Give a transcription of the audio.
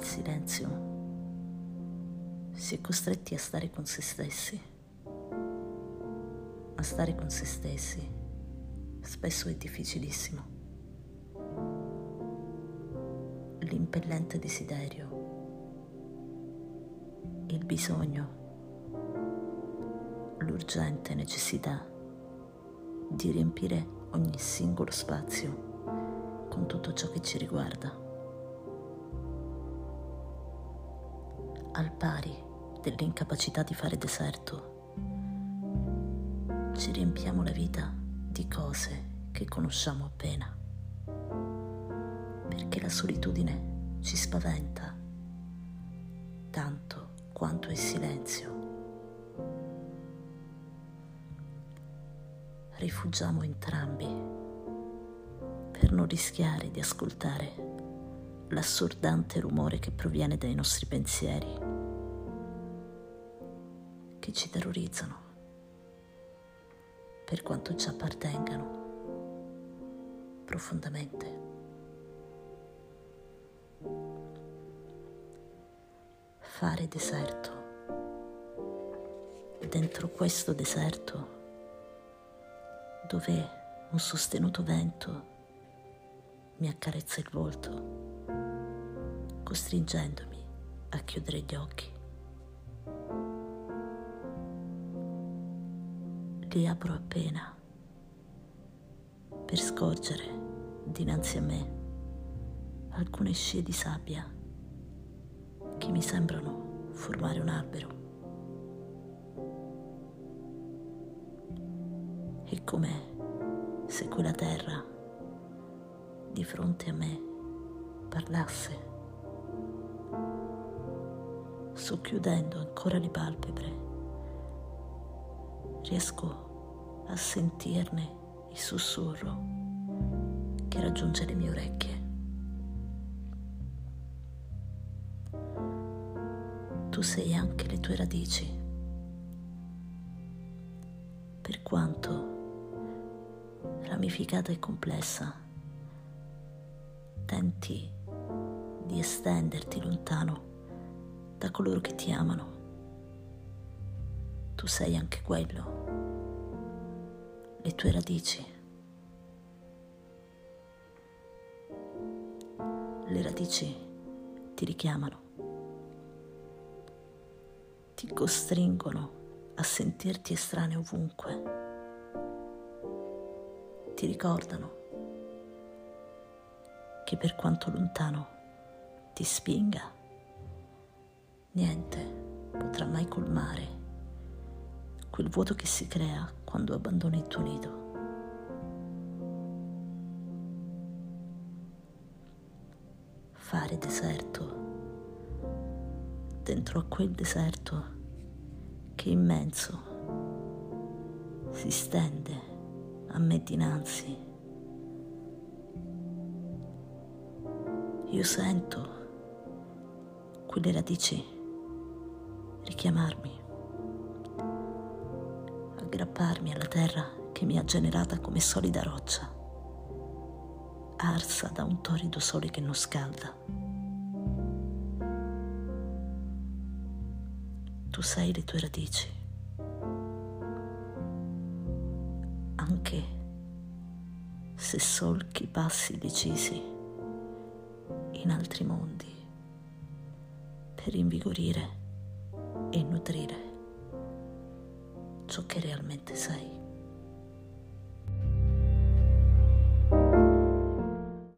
il silenzio si è costretti a stare con se stessi. A stare con se stessi spesso è difficilissimo. L'impellente desiderio, il bisogno, l'urgente necessità di riempire ogni singolo spazio con tutto ciò che ci riguarda. Al pari dell'incapacità di fare deserto. Ci riempiamo la vita di cose che conosciamo appena, perché la solitudine ci spaventa tanto quanto il silenzio. Rifugiamo entrambi per non rischiare di ascoltare l'assordante rumore che proviene dai nostri pensieri che ci terrorizzano, per quanto ci appartengano profondamente. Fare deserto. Dentro questo deserto, dove un sostenuto vento mi accarezza il volto, costringendomi a chiudere gli occhi. li apro appena per scorgere dinanzi a me alcune scie di sabbia che mi sembrano formare un albero. È come se quella terra di fronte a me parlasse, socchiudendo ancora le palpebre. Riesco a sentirne il sussurro che raggiunge le mie orecchie. Tu sei anche le tue radici, per quanto ramificata e complessa, tenti di estenderti lontano da coloro che ti amano. Tu sei anche quello, le tue radici. Le radici ti richiamano, ti costringono a sentirti estraneo ovunque, ti ricordano che per quanto lontano ti spinga, niente potrà mai colmare quel vuoto che si crea quando abbandoni il tuo nido. Fare deserto dentro a quel deserto che è immenso si stende a me dinanzi. Io sento quelle radici richiamarmi. Aggrapparmi alla terra che mi ha generata come solida roccia, arsa da un torido sole che non scalda. Tu sei le tue radici, anche se solchi passi decisi in altri mondi per invigorire e nutrire ciò che realmente sei.